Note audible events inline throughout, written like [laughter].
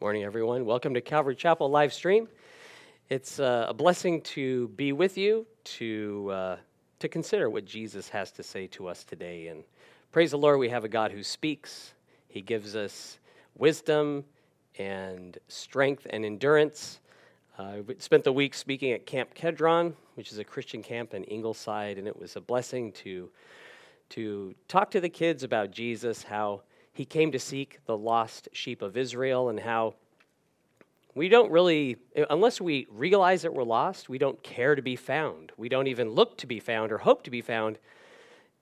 Morning, everyone. Welcome to Calvary Chapel live stream. It's uh, a blessing to be with you, to, uh, to consider what Jesus has to say to us today. And praise the Lord, we have a God who speaks. He gives us wisdom and strength and endurance. I uh, spent the week speaking at Camp Kedron, which is a Christian camp in Ingleside, and it was a blessing to, to talk to the kids about Jesus, how he came to seek the lost sheep of Israel and how we don't really, unless we realize that we're lost, we don't care to be found. We don't even look to be found or hope to be found.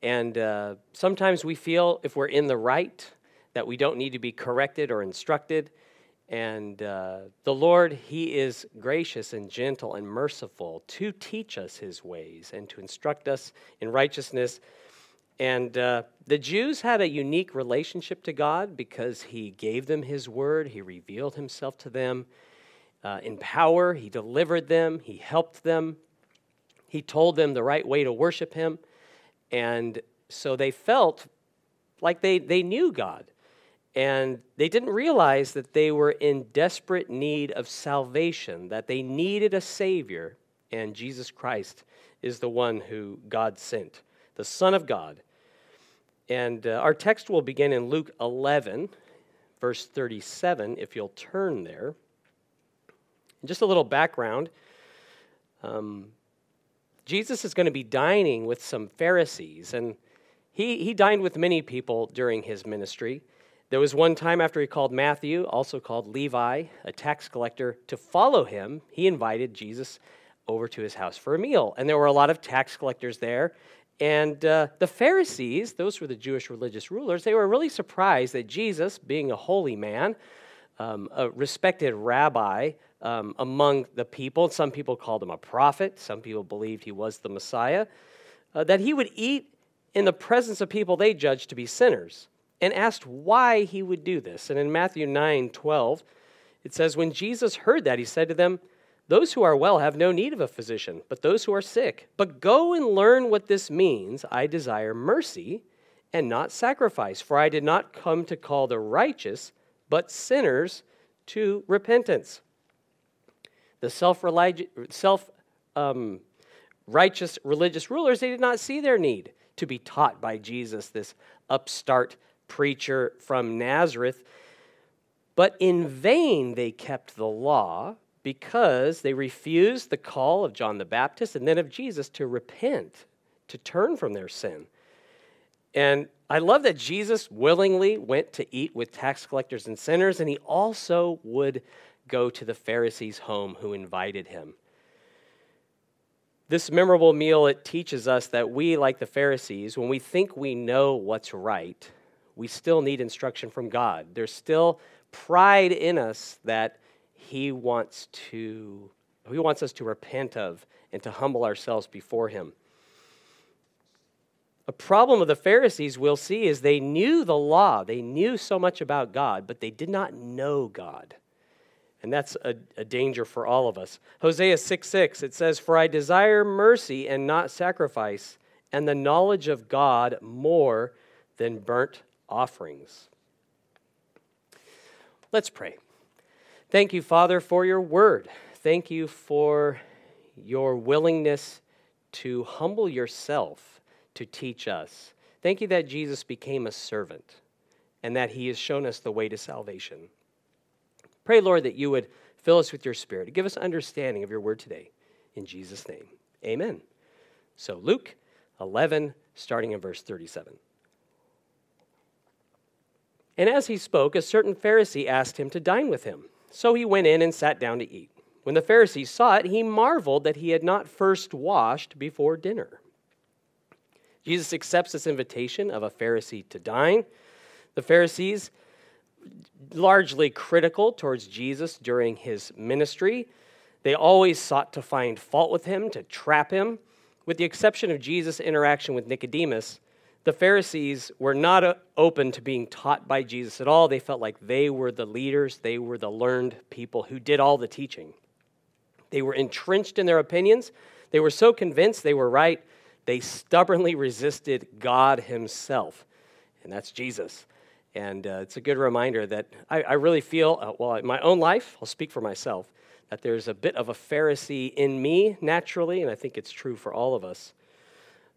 And uh, sometimes we feel if we're in the right that we don't need to be corrected or instructed. And uh, the Lord, He is gracious and gentle and merciful to teach us His ways and to instruct us in righteousness. And uh, the Jews had a unique relationship to God because He gave them His word, He revealed Himself to them uh, in power, He delivered them, He helped them, He told them the right way to worship Him. And so they felt like they, they knew God. And they didn't realize that they were in desperate need of salvation, that they needed a Savior, and Jesus Christ is the one who God sent, the Son of God and uh, our text will begin in Luke 11, verse 37, if you'll turn there. just a little background um, Jesus is going to be dining with some Pharisees, and he, he dined with many people during his ministry. There was one time after he called Matthew, also called Levi, a tax collector, to follow him. He invited Jesus over to his house for a meal. And there were a lot of tax collectors there. And uh, the Pharisees, those were the Jewish religious rulers, they were really surprised that Jesus, being a holy man, um, a respected rabbi um, among the people, some people called him a prophet, some people believed he was the Messiah, uh, that he would eat in the presence of people they judged to be sinners, and asked why he would do this. And in Matthew 9 12, it says, When Jesus heard that, he said to them, those who are well have no need of a physician, but those who are sick. But go and learn what this means. I desire mercy and not sacrifice, for I did not come to call the righteous, but sinners to repentance. The self um, righteous religious rulers, they did not see their need to be taught by Jesus, this upstart preacher from Nazareth. But in vain they kept the law because they refused the call of John the Baptist and then of Jesus to repent, to turn from their sin. And I love that Jesus willingly went to eat with tax collectors and sinners, and he also would go to the Pharisees' home who invited him. This memorable meal, it teaches us that we, like the Pharisees, when we think we know what's right, we still need instruction from God. There's still pride in us that he wants to he wants us to repent of and to humble ourselves before him. A problem of the Pharisees we'll see is they knew the law, they knew so much about God, but they did not know God. And that's a, a danger for all of us. Hosea 6 6, it says, For I desire mercy and not sacrifice, and the knowledge of God more than burnt offerings. Let's pray. Thank you, Father, for your word. Thank you for your willingness to humble yourself to teach us. Thank you that Jesus became a servant and that he has shown us the way to salvation. Pray, Lord, that you would fill us with your spirit. Give us understanding of your word today. In Jesus' name, amen. So, Luke 11, starting in verse 37. And as he spoke, a certain Pharisee asked him to dine with him. So he went in and sat down to eat. When the Pharisees saw it, he marveled that he had not first washed before dinner. Jesus accepts this invitation of a Pharisee to dine. The Pharisees, largely critical towards Jesus during his ministry, they always sought to find fault with him, to trap him. With the exception of Jesus' interaction with Nicodemus, the Pharisees were not uh, open to being taught by Jesus at all. They felt like they were the leaders, they were the learned people who did all the teaching. They were entrenched in their opinions. They were so convinced they were right, they stubbornly resisted God Himself, and that's Jesus. And uh, it's a good reminder that I, I really feel, uh, well, in my own life, I'll speak for myself, that there's a bit of a Pharisee in me naturally, and I think it's true for all of us.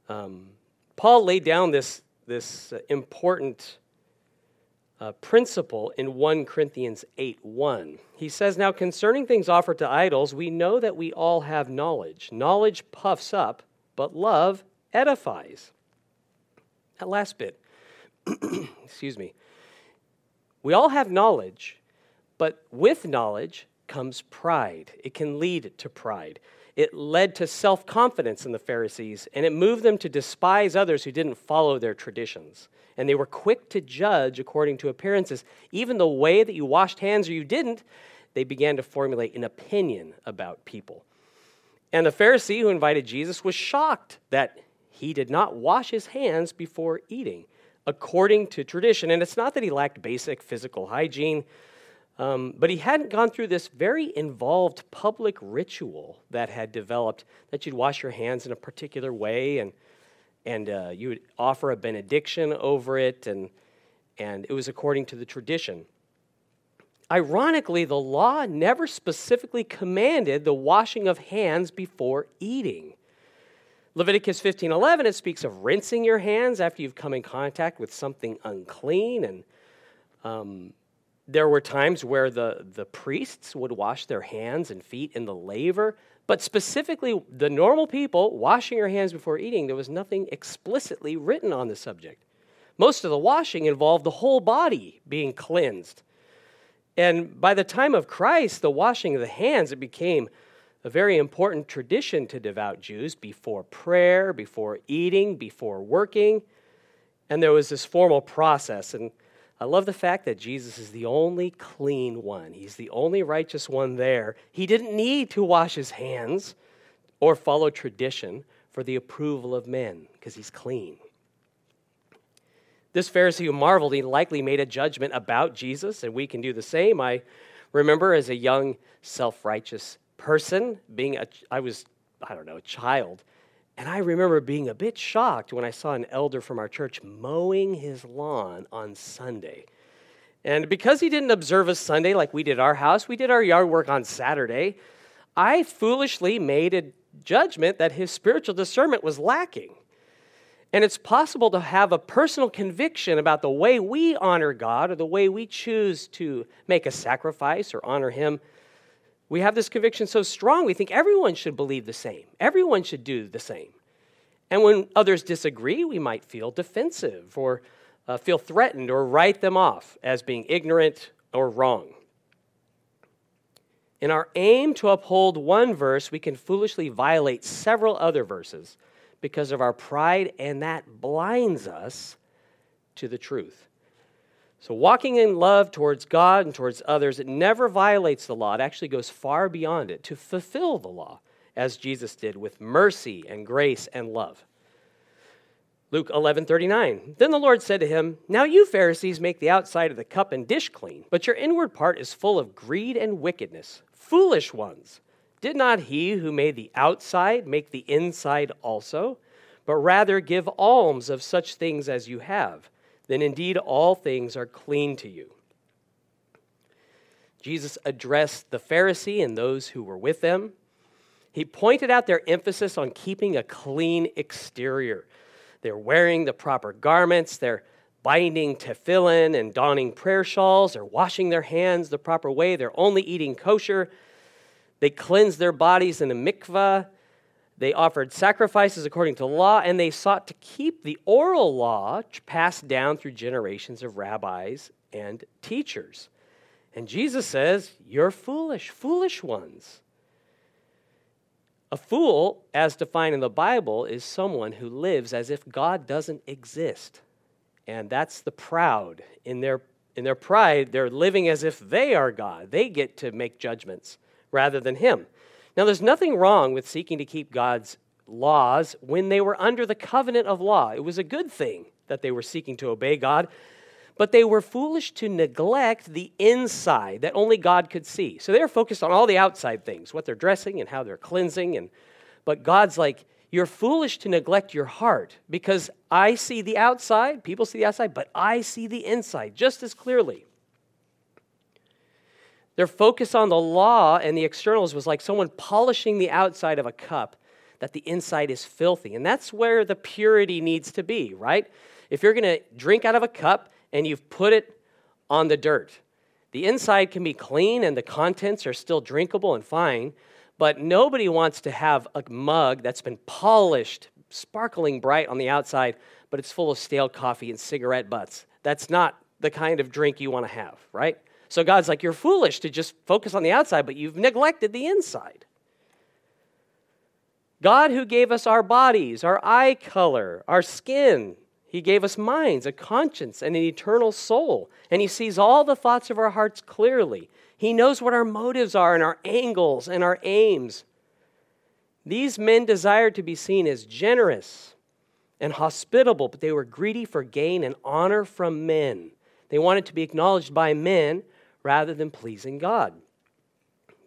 Um, Paul laid down this, this uh, important uh, principle in 1 Corinthians 8 1. He says, Now concerning things offered to idols, we know that we all have knowledge. Knowledge puffs up, but love edifies. That last bit, [clears throat] excuse me. We all have knowledge, but with knowledge comes pride. It can lead to pride. It led to self confidence in the Pharisees, and it moved them to despise others who didn't follow their traditions. And they were quick to judge according to appearances. Even the way that you washed hands or you didn't, they began to formulate an opinion about people. And the Pharisee who invited Jesus was shocked that he did not wash his hands before eating according to tradition. And it's not that he lacked basic physical hygiene, um, but he hadn't gone through this very involved public ritual that had developed that you'd wash your hands in a particular way and, and uh, you would offer a benediction over it, and, and it was according to the tradition. Ironically, the law never specifically commanded the washing of hands before eating. Leviticus 15:11 it speaks of rinsing your hands after you've come in contact with something unclean and um, there were times where the, the priests would wash their hands and feet in the laver, but specifically the normal people washing their hands before eating, there was nothing explicitly written on the subject. Most of the washing involved the whole body being cleansed. And by the time of Christ, the washing of the hands, it became a very important tradition to devout Jews before prayer, before eating, before working. And there was this formal process. And I love the fact that Jesus is the only clean one. He's the only righteous one there. He didn't need to wash his hands or follow tradition for the approval of men because he's clean. This Pharisee who marveled, he likely made a judgment about Jesus, and we can do the same. I remember as a young, self righteous person, being a, I was, I don't know, a child. And I remember being a bit shocked when I saw an elder from our church mowing his lawn on Sunday. And because he didn't observe a Sunday like we did our house, we did our yard work on Saturday. I foolishly made a judgment that his spiritual discernment was lacking. And it's possible to have a personal conviction about the way we honor God or the way we choose to make a sacrifice or honor Him we have this conviction so strong, we think everyone should believe the same, everyone should do the same. And when others disagree, we might feel defensive or uh, feel threatened or write them off as being ignorant or wrong. In our aim to uphold one verse, we can foolishly violate several other verses because of our pride, and that blinds us to the truth. So, walking in love towards God and towards others, it never violates the law. It actually goes far beyond it to fulfill the law, as Jesus did with mercy and grace and love. Luke 11 39. Then the Lord said to him, Now you Pharisees make the outside of the cup and dish clean, but your inward part is full of greed and wickedness. Foolish ones! Did not he who made the outside make the inside also? But rather give alms of such things as you have then indeed all things are clean to you. Jesus addressed the Pharisee and those who were with them. He pointed out their emphasis on keeping a clean exterior. They're wearing the proper garments, they're binding tefillin and donning prayer shawls, they're washing their hands the proper way, they're only eating kosher. They cleanse their bodies in a mikvah. They offered sacrifices according to law, and they sought to keep the oral law passed down through generations of rabbis and teachers. And Jesus says, You're foolish, foolish ones. A fool, as defined in the Bible, is someone who lives as if God doesn't exist. And that's the proud. In their, in their pride, they're living as if they are God. They get to make judgments rather than Him. Now, there's nothing wrong with seeking to keep God's laws when they were under the covenant of law. It was a good thing that they were seeking to obey God, but they were foolish to neglect the inside that only God could see. So they were focused on all the outside things, what they're dressing and how they're cleansing and but God's like, You're foolish to neglect your heart because I see the outside, people see the outside, but I see the inside just as clearly. Their focus on the law and the externals was like someone polishing the outside of a cup, that the inside is filthy. And that's where the purity needs to be, right? If you're going to drink out of a cup and you've put it on the dirt, the inside can be clean and the contents are still drinkable and fine, but nobody wants to have a mug that's been polished, sparkling bright on the outside, but it's full of stale coffee and cigarette butts. That's not the kind of drink you want to have, right? So God's like, you're foolish to just focus on the outside, but you've neglected the inside. God, who gave us our bodies, our eye color, our skin, He gave us minds, a conscience, and an eternal soul. And He sees all the thoughts of our hearts clearly. He knows what our motives are and our angles and our aims. These men desired to be seen as generous and hospitable, but they were greedy for gain and honor from men. They wanted to be acknowledged by men rather than pleasing God.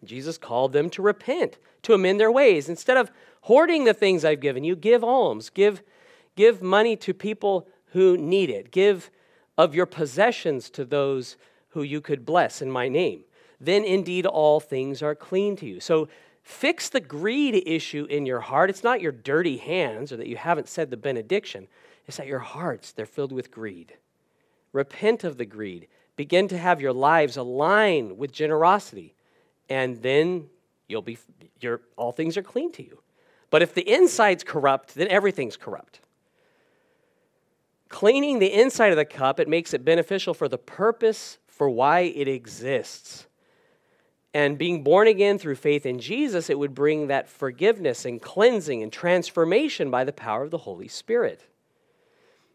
Jesus called them to repent, to amend their ways. Instead of hoarding the things I've given you, give alms, give, give money to people who need it, give of your possessions to those who you could bless in my name then indeed all things are clean to you. So fix the greed issue in your heart. It's not your dirty hands or that you haven't said the benediction, it's that your hearts, they're filled with greed. Repent of the greed. Begin to have your lives align with generosity, and then you'll be your all things are clean to you. But if the inside's corrupt, then everything's corrupt. Cleaning the inside of the cup, it makes it beneficial for the purpose for why it exists. And being born again through faith in Jesus, it would bring that forgiveness and cleansing and transformation by the power of the Holy Spirit.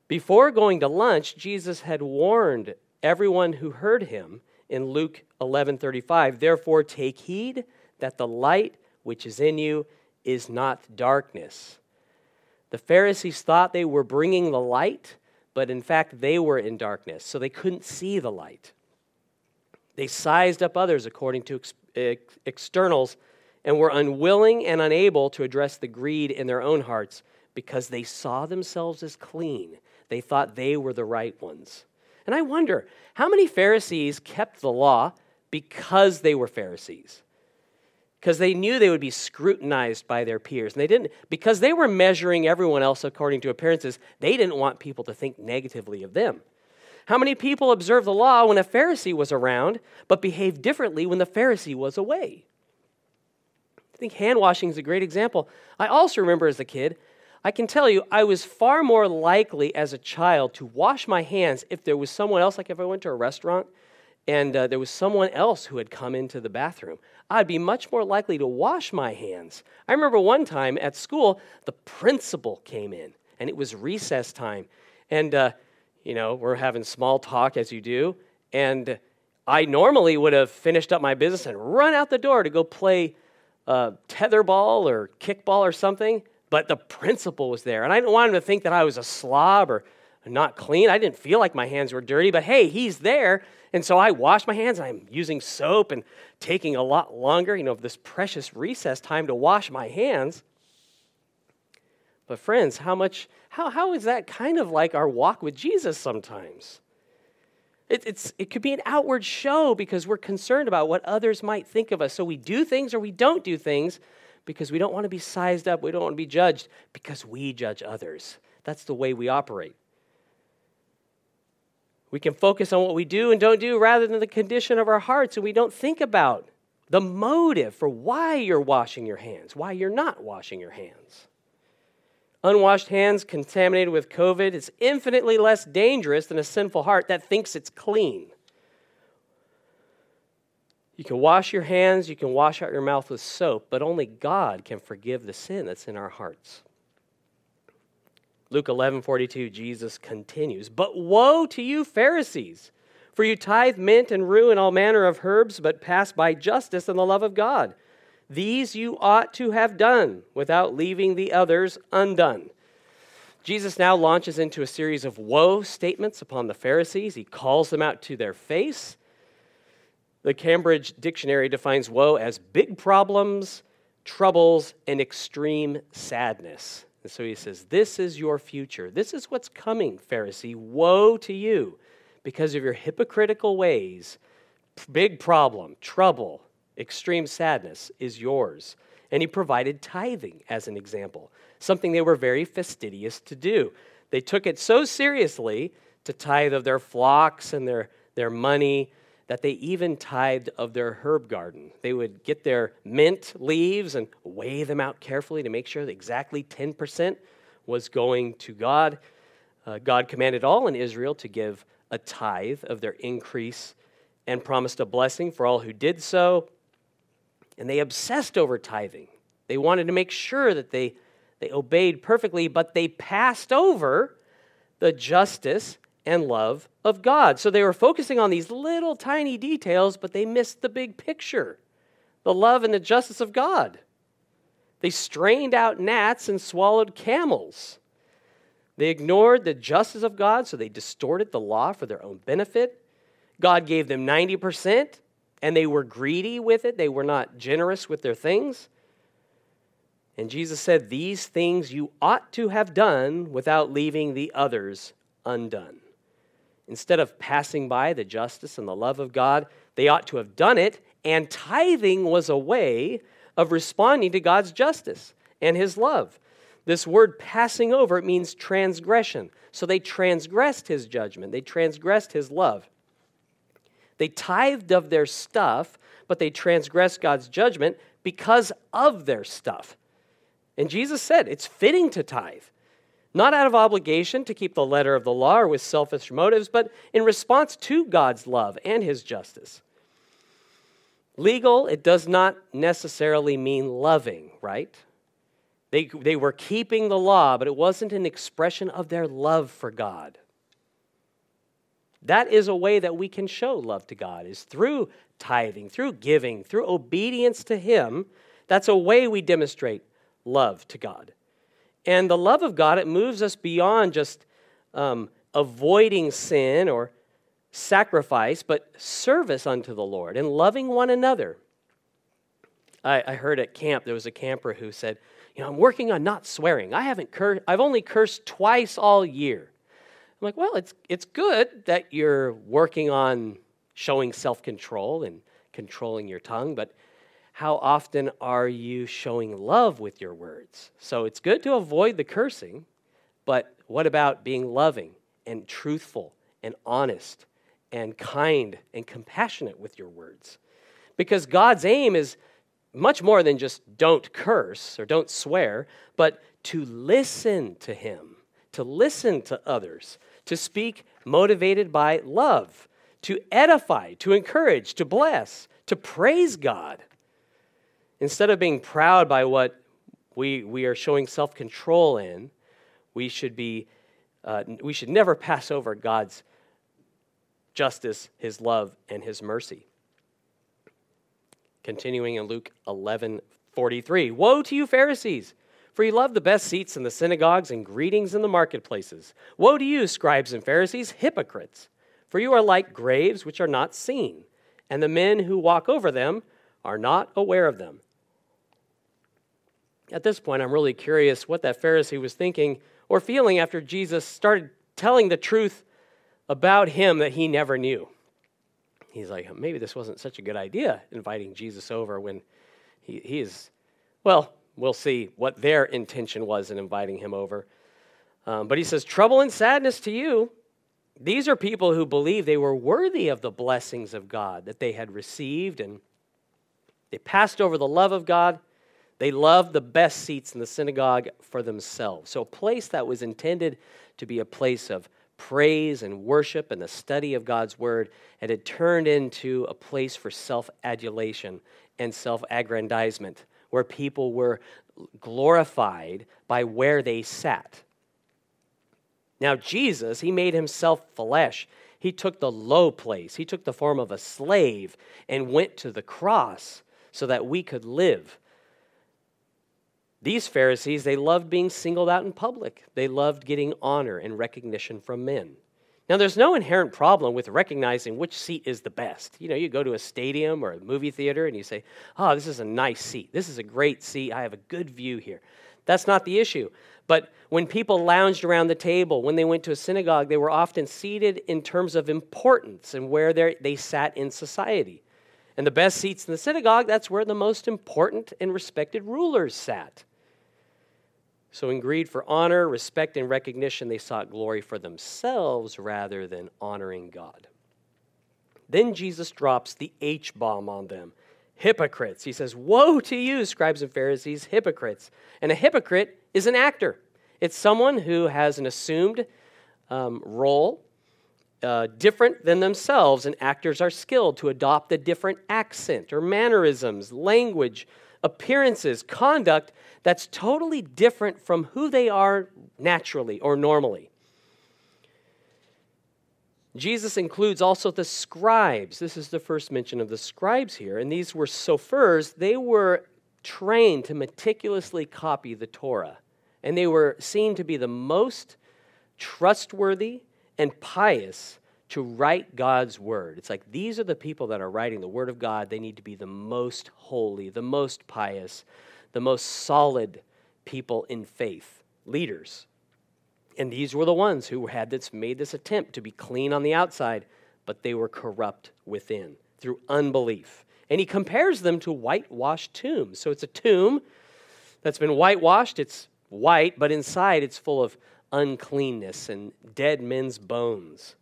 Before going to lunch, Jesus had warned everyone who heard him in Luke 11:35, "Therefore take heed that the light which is in you is not darkness." The Pharisees thought they were bringing the light, but in fact they were in darkness, so they couldn't see the light. They sized up others according to ex- externals and were unwilling and unable to address the greed in their own hearts because they saw themselves as clean. They thought they were the right ones. And I wonder how many Pharisees kept the law because they were Pharisees? Because they knew they would be scrutinized by their peers. And they didn't, because they were measuring everyone else according to appearances, they didn't want people to think negatively of them. How many people observed the law when a Pharisee was around, but behaved differently when the Pharisee was away? I think hand washing is a great example. I also remember as a kid, I can tell you, I was far more likely as a child to wash my hands if there was someone else, like if I went to a restaurant and uh, there was someone else who had come into the bathroom. I'd be much more likely to wash my hands. I remember one time at school, the principal came in, and it was recess time. And uh, you know, we're having small talk as you do. And I normally would have finished up my business and run out the door to go play uh, tetherball or kickball or something. But the principal was there. And I didn't want him to think that I was a slob or not clean. I didn't feel like my hands were dirty, but hey, he's there. And so I washed my hands. I'm using soap and taking a lot longer, you know, of this precious recess time to wash my hands. But, friends, how much, how, how is that kind of like our walk with Jesus sometimes? It, it's, it could be an outward show because we're concerned about what others might think of us. So we do things or we don't do things because we don't want to be sized up, we don't want to be judged because we judge others. That's the way we operate. We can focus on what we do and don't do rather than the condition of our hearts, and we don't think about the motive for why you're washing your hands, why you're not washing your hands. Unwashed hands contaminated with COVID is infinitely less dangerous than a sinful heart that thinks it's clean. You can wash your hands, you can wash out your mouth with soap, but only God can forgive the sin that's in our hearts. Luke 11 42, Jesus continues, But woe to you, Pharisees! For you tithe mint and rue and all manner of herbs, but pass by justice and the love of God. These you ought to have done without leaving the others undone. Jesus now launches into a series of woe statements upon the Pharisees. He calls them out to their face. The Cambridge Dictionary defines woe as big problems, troubles, and extreme sadness. And so he says, This is your future. This is what's coming, Pharisee. Woe to you because of your hypocritical ways. Big problem, trouble, extreme sadness is yours. And he provided tithing as an example, something they were very fastidious to do. They took it so seriously to tithe of their flocks and their, their money that they even tithed of their herb garden. They would get their mint leaves and weigh them out carefully to make sure that exactly 10% was going to God. Uh, God commanded all in Israel to give a tithe of their increase and promised a blessing for all who did so. And they obsessed over tithing. They wanted to make sure that they, they obeyed perfectly, but they passed over the justice and love of God. So they were focusing on these little tiny details, but they missed the big picture the love and the justice of God. They strained out gnats and swallowed camels. They ignored the justice of God, so they distorted the law for their own benefit. God gave them 90%, and they were greedy with it. They were not generous with their things. And Jesus said, These things you ought to have done without leaving the others undone. Instead of passing by the justice and the love of God, they ought to have done it, and tithing was a way of responding to God's justice and his love. This word passing over it means transgression. So they transgressed his judgment, they transgressed his love. They tithed of their stuff, but they transgressed God's judgment because of their stuff. And Jesus said it's fitting to tithe not out of obligation to keep the letter of the law or with selfish motives, but in response to God's love and his justice. Legal, it does not necessarily mean loving, right? They, they were keeping the law, but it wasn't an expression of their love for God. That is a way that we can show love to God, is through tithing, through giving, through obedience to Him. That's a way we demonstrate love to God. And the love of God, it moves us beyond just um, avoiding sin or sacrifice, but service unto the Lord and loving one another. I, I heard at camp, there was a camper who said, You know, I'm working on not swearing. I haven't cursed, I've only cursed twice all year. I'm like, Well, it's, it's good that you're working on showing self control and controlling your tongue, but how often are you showing love with your words? So it's good to avoid the cursing, but what about being loving and truthful and honest and kind and compassionate with your words? Because God's aim is much more than just don't curse or don't swear, but to listen to Him, to listen to others, to speak motivated by love, to edify, to encourage, to bless, to praise God. Instead of being proud by what we, we are showing self control in, we should, be, uh, we should never pass over God's justice, His love, and His mercy. Continuing in Luke 11 43. Woe to you, Pharisees! For you love the best seats in the synagogues and greetings in the marketplaces. Woe to you, scribes and Pharisees, hypocrites! For you are like graves which are not seen, and the men who walk over them are not aware of them. At this point, I'm really curious what that Pharisee was thinking or feeling after Jesus started telling the truth about him that he never knew. He's like, maybe this wasn't such a good idea, inviting Jesus over when he, he is, well, we'll see what their intention was in inviting him over. Um, but he says, Trouble and sadness to you. These are people who believe they were worthy of the blessings of God that they had received, and they passed over the love of God they loved the best seats in the synagogue for themselves. So, a place that was intended to be a place of praise and worship and the study of God's word, it had turned into a place for self adulation and self aggrandizement, where people were glorified by where they sat. Now, Jesus, he made himself flesh. He took the low place, he took the form of a slave and went to the cross so that we could live these Pharisees, they loved being singled out in public. They loved getting honor and recognition from men. Now, there's no inherent problem with recognizing which seat is the best. You know, you go to a stadium or a movie theater and you say, oh, this is a nice seat. This is a great seat. I have a good view here. That's not the issue. But when people lounged around the table, when they went to a synagogue, they were often seated in terms of importance and where they sat in society. And the best seats in the synagogue, that's where the most important and respected rulers sat. So, in greed for honor, respect, and recognition, they sought glory for themselves rather than honoring God. Then Jesus drops the H bomb on them hypocrites. He says, Woe to you, scribes and Pharisees, hypocrites. And a hypocrite is an actor, it's someone who has an assumed um, role. Uh, different than themselves, and actors are skilled to adopt a different accent or mannerisms, language, appearances, conduct that's totally different from who they are naturally or normally. Jesus includes also the scribes. This is the first mention of the scribes here. And these were sophers. They were trained to meticulously copy the Torah. And they were seen to be the most trustworthy and pious to write God's word. It's like these are the people that are writing the word of God. They need to be the most holy, the most pious, the most solid people in faith, leaders. And these were the ones who had this, made this attempt to be clean on the outside, but they were corrupt within through unbelief. And he compares them to whitewashed tombs. So it's a tomb that's been whitewashed, it's white, but inside it's full of uncleanness and dead men's bones.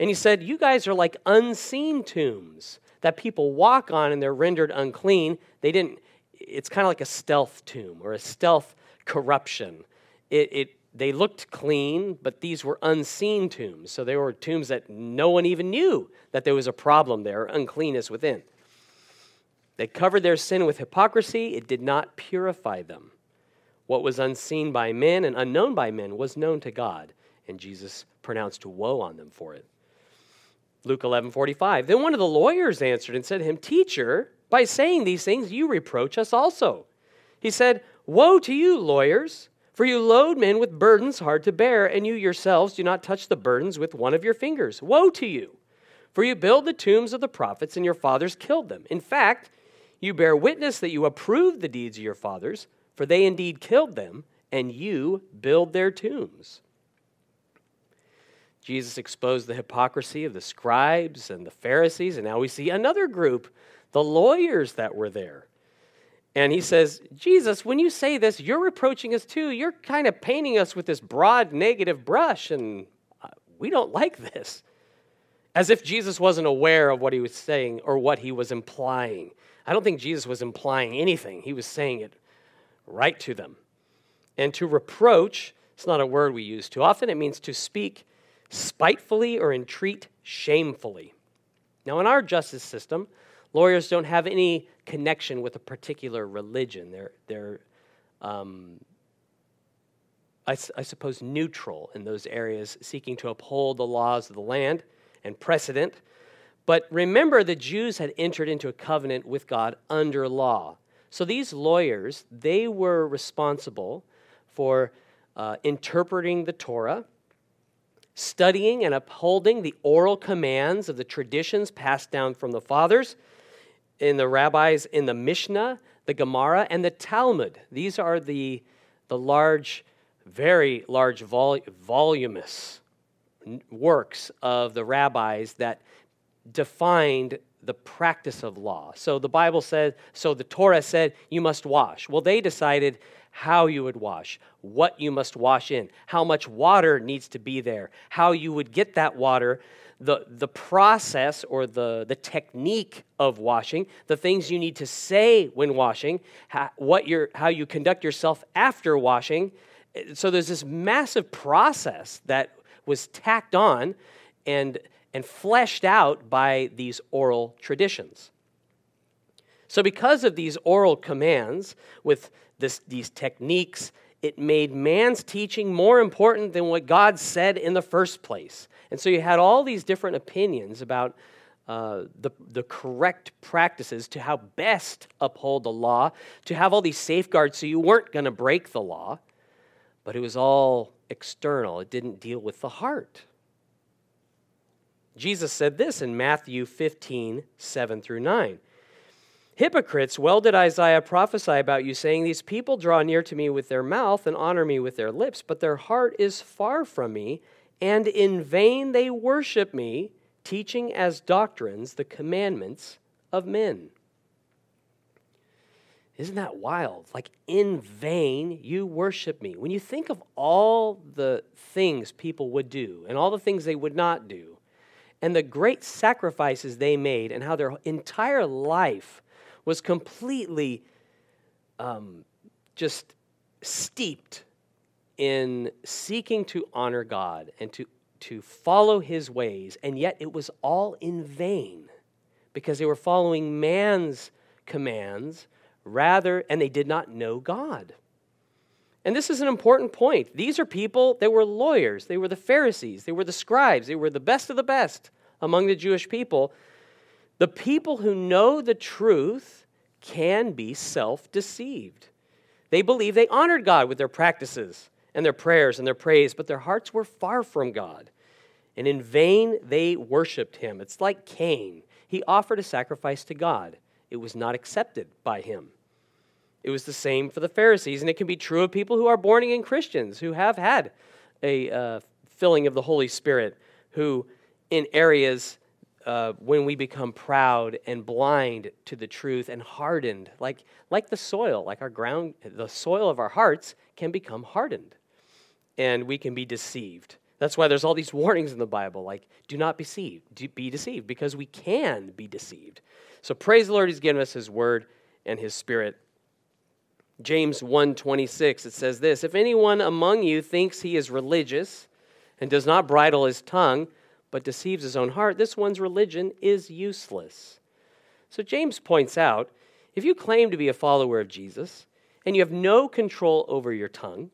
And he said, You guys are like unseen tombs that people walk on and they're rendered unclean. They didn't, it's kind of like a stealth tomb or a stealth corruption. It, it, they looked clean, but these were unseen tombs. So they were tombs that no one even knew that there was a problem there, uncleanness within. They covered their sin with hypocrisy, it did not purify them. What was unseen by men and unknown by men was known to God, and Jesus pronounced woe on them for it. Luke 11 45. Then one of the lawyers answered and said to him, Teacher, by saying these things, you reproach us also. He said, Woe to you, lawyers, for you load men with burdens hard to bear, and you yourselves do not touch the burdens with one of your fingers. Woe to you, for you build the tombs of the prophets, and your fathers killed them. In fact, you bear witness that you approve the deeds of your fathers, for they indeed killed them, and you build their tombs. Jesus exposed the hypocrisy of the scribes and the Pharisees, and now we see another group, the lawyers that were there. And he says, Jesus, when you say this, you're reproaching us too. You're kind of painting us with this broad negative brush, and uh, we don't like this. As if Jesus wasn't aware of what he was saying or what he was implying. I don't think Jesus was implying anything, he was saying it right to them. And to reproach, it's not a word we use too often, it means to speak spitefully or entreat shamefully. Now, in our justice system, lawyers don't have any connection with a particular religion. They're, they're um, I, I suppose, neutral in those areas, seeking to uphold the laws of the land and precedent. But remember, the Jews had entered into a covenant with God under law. So these lawyers, they were responsible for uh, interpreting the Torah studying and upholding the oral commands of the traditions passed down from the fathers, in the rabbis, in the Mishnah, the Gemara, and the Talmud. These are the, the large, very large, vol- voluminous works of the rabbis that defined the practice of law. So the Bible said, so the Torah said, you must wash. Well, they decided how you would wash, what you must wash in, how much water needs to be there, how you would get that water, the, the process or the, the technique of washing, the things you need to say when washing, how, what you how you conduct yourself after washing. So there's this massive process that was tacked on and, and fleshed out by these oral traditions. So, because of these oral commands with this, these techniques, it made man's teaching more important than what God said in the first place. And so you had all these different opinions about uh, the, the correct practices to how best uphold the law, to have all these safeguards so you weren't going to break the law. But it was all external, it didn't deal with the heart. Jesus said this in Matthew 15, 7 through 9. Hypocrites, well did Isaiah prophesy about you, saying, These people draw near to me with their mouth and honor me with their lips, but their heart is far from me, and in vain they worship me, teaching as doctrines the commandments of men. Isn't that wild? Like, in vain you worship me. When you think of all the things people would do and all the things they would not do, and the great sacrifices they made, and how their entire life was completely um, just steeped in seeking to honor God and to, to follow his ways, and yet it was all in vain because they were following man's commands rather, and they did not know God. And this is an important point. These are people that were lawyers, they were the Pharisees, they were the scribes, they were the best of the best among the Jewish people. The people who know the truth can be self deceived. They believe they honored God with their practices and their prayers and their praise, but their hearts were far from God. And in vain they worshiped him. It's like Cain. He offered a sacrifice to God, it was not accepted by him. It was the same for the Pharisees, and it can be true of people who are born again Christians who have had a uh, filling of the Holy Spirit, who in areas uh, when we become proud and blind to the truth and hardened, like, like the soil, like our ground, the soil of our hearts can become hardened and we can be deceived. That's why there's all these warnings in the Bible, like, do not be deceived, be deceived, because we can be deceived. So praise the Lord, He's given us His word and His Spirit. James 1:26 it says this if anyone among you thinks he is religious and does not bridle his tongue but deceives his own heart, this one's religion is useless. So James points out if you claim to be a follower of Jesus and you have no control over your tongue,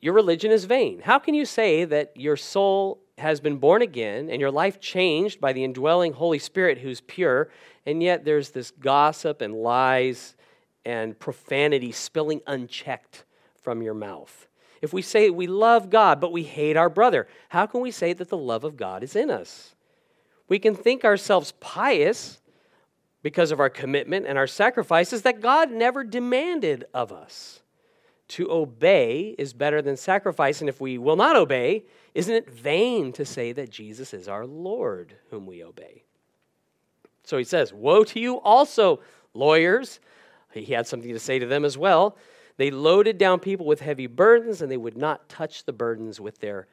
your religion is vain. How can you say that your soul has been born again and your life changed by the indwelling Holy Spirit who's pure, and yet there's this gossip and lies and profanity spilling unchecked from your mouth? If we say we love God, but we hate our brother, how can we say that the love of God is in us? We can think ourselves pious because of our commitment and our sacrifices that God never demanded of us. To obey is better than sacrifice, and if we will not obey, isn't it vain to say that Jesus is our Lord whom we obey? So he says, Woe to you also, lawyers. He had something to say to them as well. They loaded down people with heavy burdens, and they would not touch the burdens with their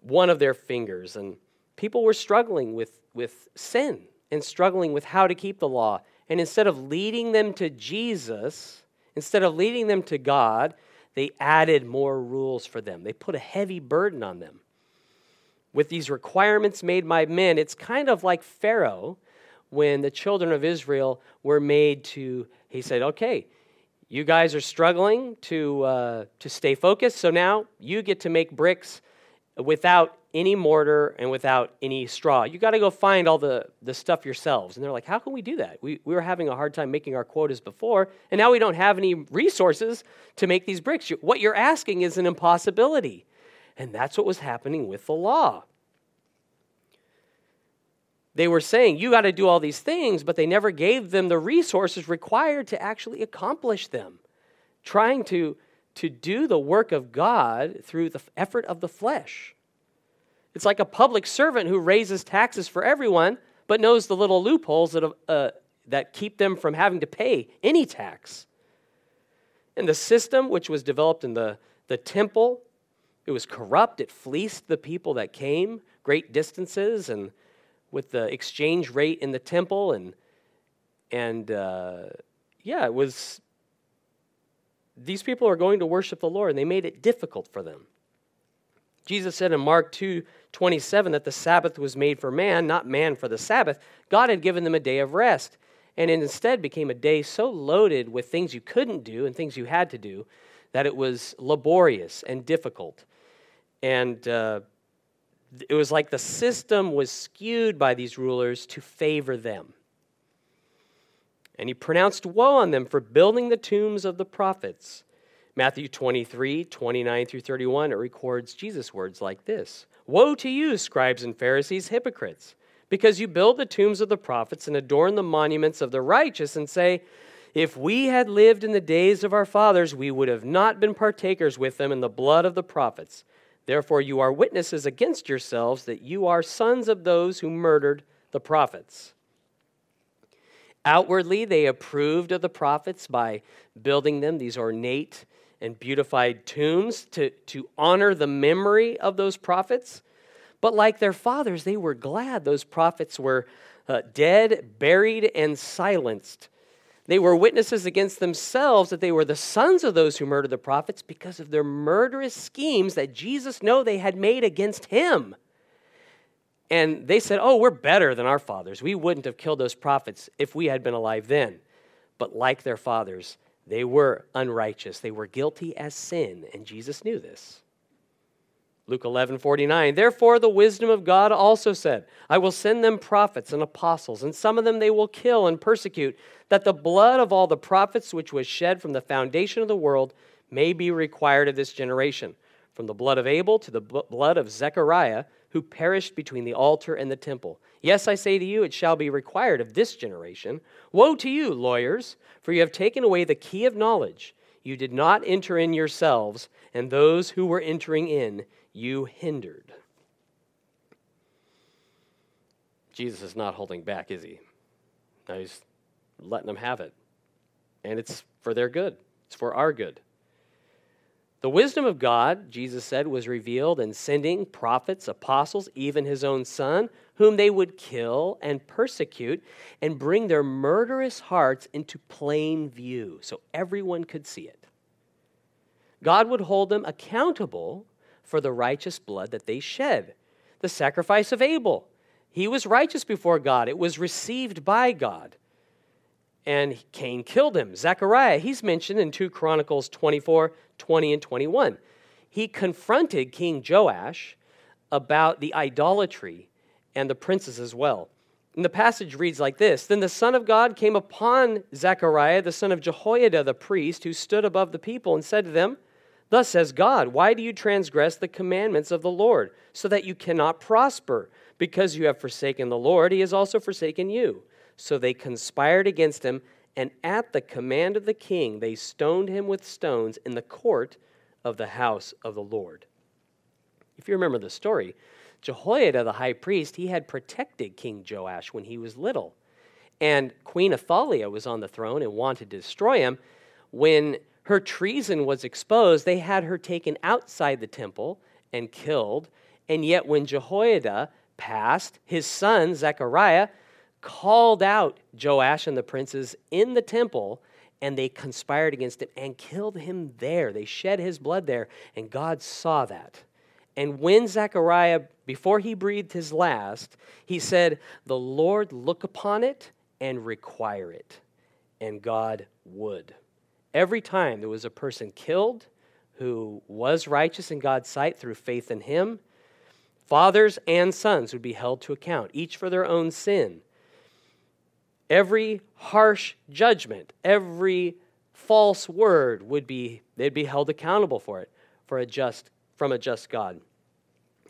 one of their fingers. And people were struggling with, with sin and struggling with how to keep the law. And instead of leading them to Jesus, instead of leading them to God, they added more rules for them. They put a heavy burden on them. With these requirements made by men, it's kind of like Pharaoh when the children of Israel were made to, he said, okay, you guys are struggling to, uh, to stay focused, so now you get to make bricks without any mortar and without any straw. You got to go find all the, the stuff yourselves. And they're like, how can we do that? We, we were having a hard time making our quotas before, and now we don't have any resources to make these bricks. What you're asking is an impossibility. And that's what was happening with the law they were saying, you got to do all these things, but they never gave them the resources required to actually accomplish them. Trying to, to do the work of God through the effort of the flesh. It's like a public servant who raises taxes for everyone, but knows the little loopholes that, uh, that keep them from having to pay any tax. And the system, which was developed in the, the temple, it was corrupt. It fleeced the people that came great distances and with the exchange rate in the temple and and uh, yeah, it was. These people are going to worship the Lord, and they made it difficult for them. Jesus said in Mark 2 27 that the Sabbath was made for man, not man for the Sabbath. God had given them a day of rest, and it instead became a day so loaded with things you couldn't do and things you had to do that it was laborious and difficult. And uh, it was like the system was skewed by these rulers to favor them. And he pronounced woe on them for building the tombs of the prophets. Matthew 23, 29 through 31, it records Jesus' words like this Woe to you, scribes and Pharisees, hypocrites, because you build the tombs of the prophets and adorn the monuments of the righteous, and say, If we had lived in the days of our fathers, we would have not been partakers with them in the blood of the prophets. Therefore, you are witnesses against yourselves that you are sons of those who murdered the prophets. Outwardly, they approved of the prophets by building them, these ornate and beautified tombs, to, to honor the memory of those prophets. But like their fathers, they were glad those prophets were uh, dead, buried, and silenced. They were witnesses against themselves that they were the sons of those who murdered the prophets because of their murderous schemes that Jesus knew they had made against him. And they said, Oh, we're better than our fathers. We wouldn't have killed those prophets if we had been alive then. But like their fathers, they were unrighteous. They were guilty as sin, and Jesus knew this. Luke 11, 49. Therefore, the wisdom of God also said, I will send them prophets and apostles, and some of them they will kill and persecute, that the blood of all the prophets which was shed from the foundation of the world may be required of this generation, from the blood of Abel to the blood of Zechariah who perished between the altar and the temple. Yes, I say to you, it shall be required of this generation. Woe to you, lawyers, for you have taken away the key of knowledge. You did not enter in yourselves, and those who were entering in you hindered. Jesus is not holding back, is he? No, he's letting them have it. And it's for their good, it's for our good. The wisdom of God, Jesus said, was revealed in sending prophets, apostles, even his own son, whom they would kill and persecute and bring their murderous hearts into plain view so everyone could see it. God would hold them accountable for the righteous blood that they shed. The sacrifice of Abel. He was righteous before God, it was received by God and Cain killed him. Zechariah, he's mentioned in 2 Chronicles 24, 20, and 21. He confronted King Joash about the idolatry and the princes as well. And the passage reads like this Then the Son of God came upon Zechariah, the son of Jehoiada the priest, who stood above the people, and said to them, Thus says God, why do you transgress the commandments of the Lord, so that you cannot prosper? Because you have forsaken the Lord, he has also forsaken you. So they conspired against him, and at the command of the king, they stoned him with stones in the court of the house of the Lord. If you remember the story, Jehoiada, the high priest, he had protected King Joash when he was little. And Queen Athaliah was on the throne and wanted to destroy him. When her treason was exposed, they had her taken outside the temple and killed. And yet, when Jehoiada passed, his son, Zechariah, called out Joash and the princes in the temple, and they conspired against him and killed him there. They shed his blood there, and God saw that. And when Zechariah, before he breathed his last, he said, The Lord look upon it and require it. And God would. Every time there was a person killed who was righteous in God's sight through faith in him, fathers and sons would be held to account, each for their own sin. Every harsh judgment, every false word would be they'd be held accountable for it for a just from a just God.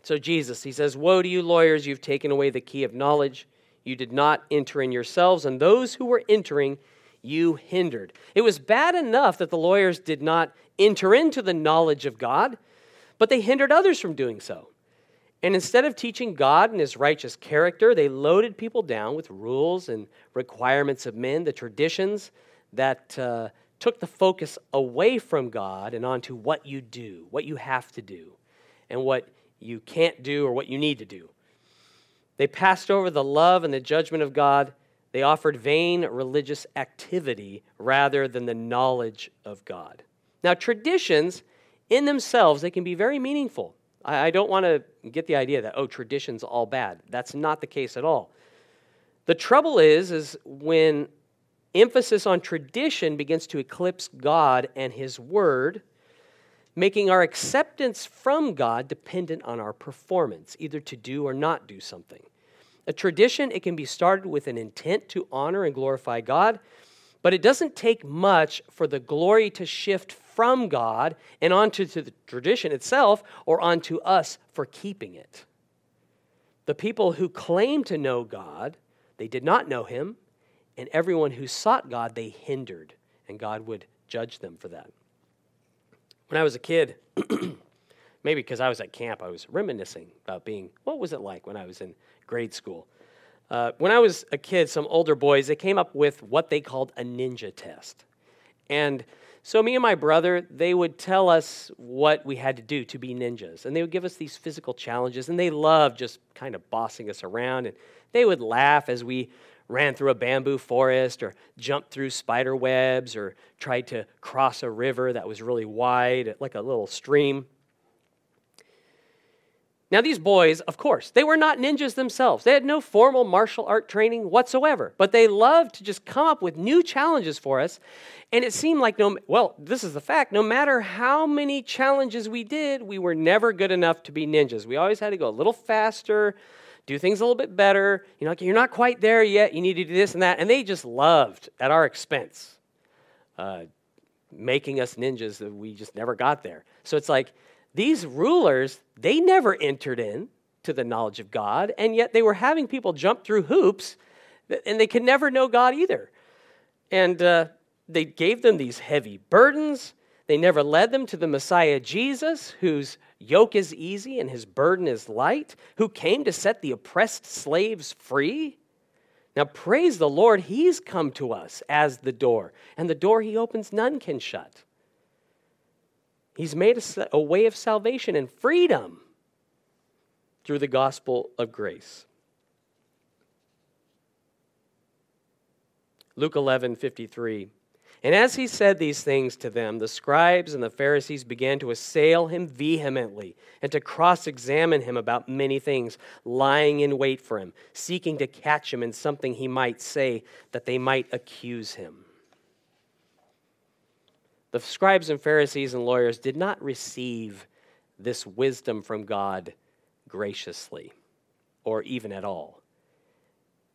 So Jesus, he says, "Woe to you lawyers, you've taken away the key of knowledge. You did not enter in yourselves, and those who were entering you hindered." It was bad enough that the lawyers did not enter into the knowledge of God, but they hindered others from doing so. And instead of teaching God and his righteous character, they loaded people down with rules and requirements of men, the traditions that uh, took the focus away from God and onto what you do, what you have to do, and what you can't do or what you need to do. They passed over the love and the judgment of God. They offered vain religious activity rather than the knowledge of God. Now, traditions in themselves, they can be very meaningful. I, don't want to get the idea that, oh, tradition's all bad. That's not the case at all. The trouble is, is when emphasis on tradition begins to eclipse God and His Word, making our acceptance from God dependent on our performance, either to do or not do something. A tradition, it can be started with an intent to honor and glorify God, but it doesn't take much for the glory to shift from God and onto the tradition itself or onto us for keeping it. The people who claimed to know God, they did not know him, and everyone who sought God, they hindered, and God would judge them for that. When I was a kid, [clears throat] maybe because I was at camp, I was reminiscing about being, what was it like when I was in grade school? Uh, when I was a kid, some older boys, they came up with what they called a ninja test. And so, me and my brother, they would tell us what we had to do to be ninjas. And they would give us these physical challenges. And they loved just kind of bossing us around. And they would laugh as we ran through a bamboo forest or jumped through spider webs or tried to cross a river that was really wide, like a little stream. Now, these boys, of course, they were not ninjas themselves. They had no formal martial art training whatsoever, but they loved to just come up with new challenges for us. And it seemed like, no, well, this is the fact no matter how many challenges we did, we were never good enough to be ninjas. We always had to go a little faster, do things a little bit better. You know, like, you're not quite there yet, you need to do this and that. And they just loved at our expense. Uh, making us ninjas that we just never got there. So it's like, these rulers, they never entered in to the knowledge of God, and yet they were having people jump through hoops, and they could never know God either. And uh, they gave them these heavy burdens. They never led them to the Messiah Jesus, whose yoke is easy and his burden is light, who came to set the oppressed slaves free. Now, praise the Lord, he's come to us as the door, and the door he opens, none can shut. He's made a, a way of salvation and freedom through the gospel of grace. Luke 11 53. And as he said these things to them, the scribes and the Pharisees began to assail him vehemently and to cross examine him about many things, lying in wait for him, seeking to catch him in something he might say that they might accuse him. The scribes and Pharisees and lawyers did not receive this wisdom from God graciously or even at all.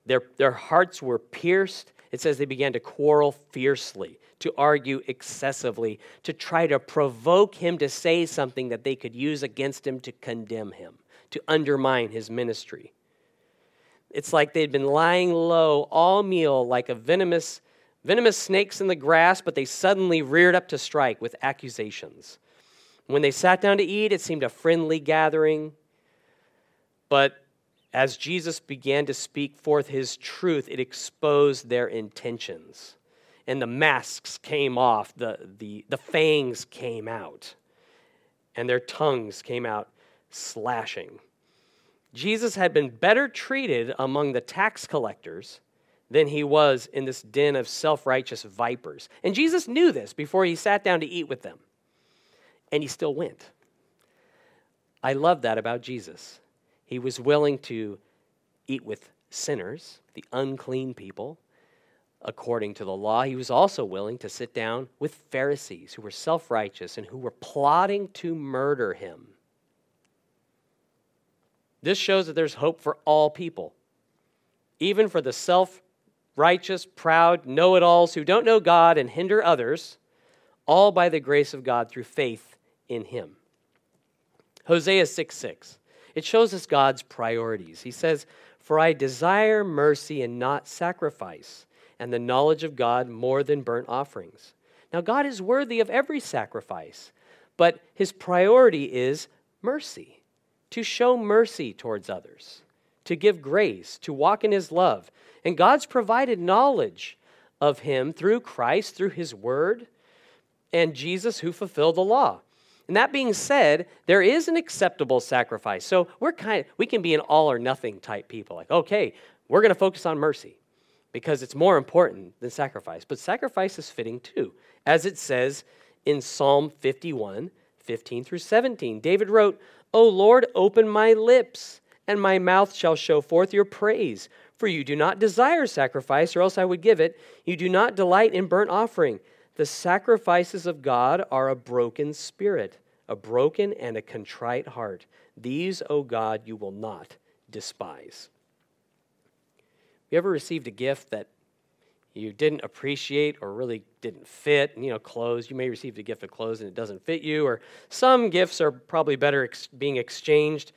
Their, their hearts were pierced. It says they began to quarrel fiercely, to argue excessively, to try to provoke him to say something that they could use against him to condemn him, to undermine his ministry. It's like they'd been lying low all meal like a venomous venomous snakes in the grass, but they suddenly reared up to strike with accusations. When they sat down to eat, it seemed a friendly gathering. But as Jesus began to speak forth his truth, it exposed their intentions. And the masks came off, the, the, the fangs came out, and their tongues came out slashing. Jesus had been better treated among the tax collectors than he was in this den of self righteous vipers. And Jesus knew this before he sat down to eat with them. And he still went. I love that about Jesus. He was willing to eat with sinners, the unclean people, according to the law. He was also willing to sit down with Pharisees who were self righteous and who were plotting to murder him. This shows that there's hope for all people, even for the self righteous, proud, know it alls who don't know God and hinder others, all by the grace of God through faith in Him. Hosea 6 6. It shows us God's priorities. He says, For I desire mercy and not sacrifice, and the knowledge of God more than burnt offerings. Now, God is worthy of every sacrifice, but His priority is mercy, to show mercy towards others, to give grace, to walk in His love, and God's provided knowledge of him through Christ, through his word, and Jesus who fulfilled the law. And that being said, there is an acceptable sacrifice. So we're kind of, we can be an all or nothing type people. Like, okay, we're going to focus on mercy because it's more important than sacrifice. But sacrifice is fitting too, as it says in Psalm 51, 15 through 17. David wrote, O Lord, open my lips, and my mouth shall show forth your praise. For you do not desire sacrifice, or else I would give it. You do not delight in burnt offering. The sacrifices of God are a broken spirit, a broken and a contrite heart. These, O God, you will not despise. You ever received a gift that you didn't appreciate or really didn't fit? You know, clothes. You may receive a gift of clothes and it doesn't fit you, or some gifts are probably better ex- being exchanged.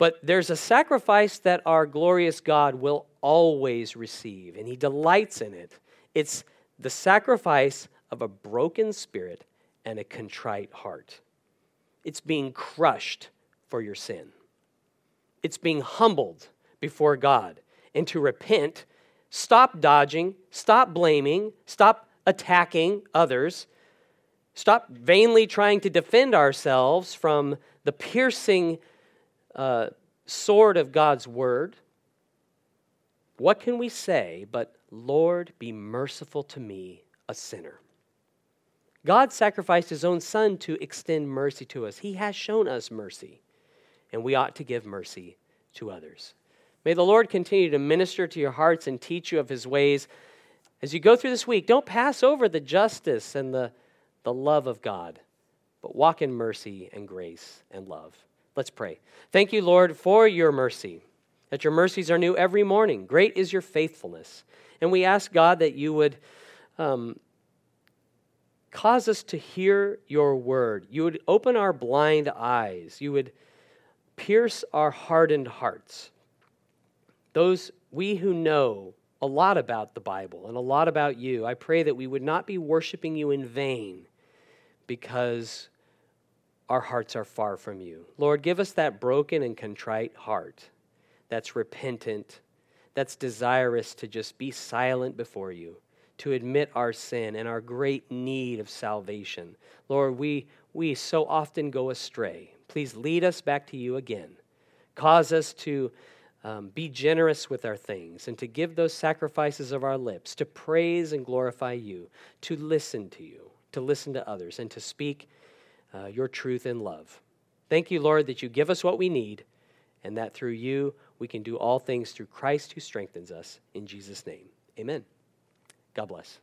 But there's a sacrifice that our glorious God will always receive, and He delights in it. It's the sacrifice of a broken spirit and a contrite heart. It's being crushed for your sin, it's being humbled before God. And to repent, stop dodging, stop blaming, stop attacking others, stop vainly trying to defend ourselves from the piercing uh, sword of God's word. What can we say but, Lord, be merciful to me, a sinner? God sacrificed his own son to extend mercy to us. He has shown us mercy, and we ought to give mercy to others. May the Lord continue to minister to your hearts and teach you of his ways. As you go through this week, don't pass over the justice and the, the love of God, but walk in mercy and grace and love. Let's pray. Thank you, Lord, for your mercy, that your mercies are new every morning. Great is your faithfulness. And we ask, God, that you would um, cause us to hear your word. You would open our blind eyes. You would pierce our hardened hearts. Those we who know a lot about the Bible and a lot about you, I pray that we would not be worshiping you in vain because our hearts are far from you. Lord, give us that broken and contrite heart that's repentant, that's desirous to just be silent before you to admit our sin and our great need of salvation. Lord, we, we so often go astray. Please lead us back to you again. Cause us to um, be generous with our things and to give those sacrifices of our lips, to praise and glorify you, to listen to you, to listen to others, and to speak uh, your truth and love. Thank you, Lord, that you give us what we need and that through you we can do all things through Christ who strengthens us. In Jesus' name, amen. God bless.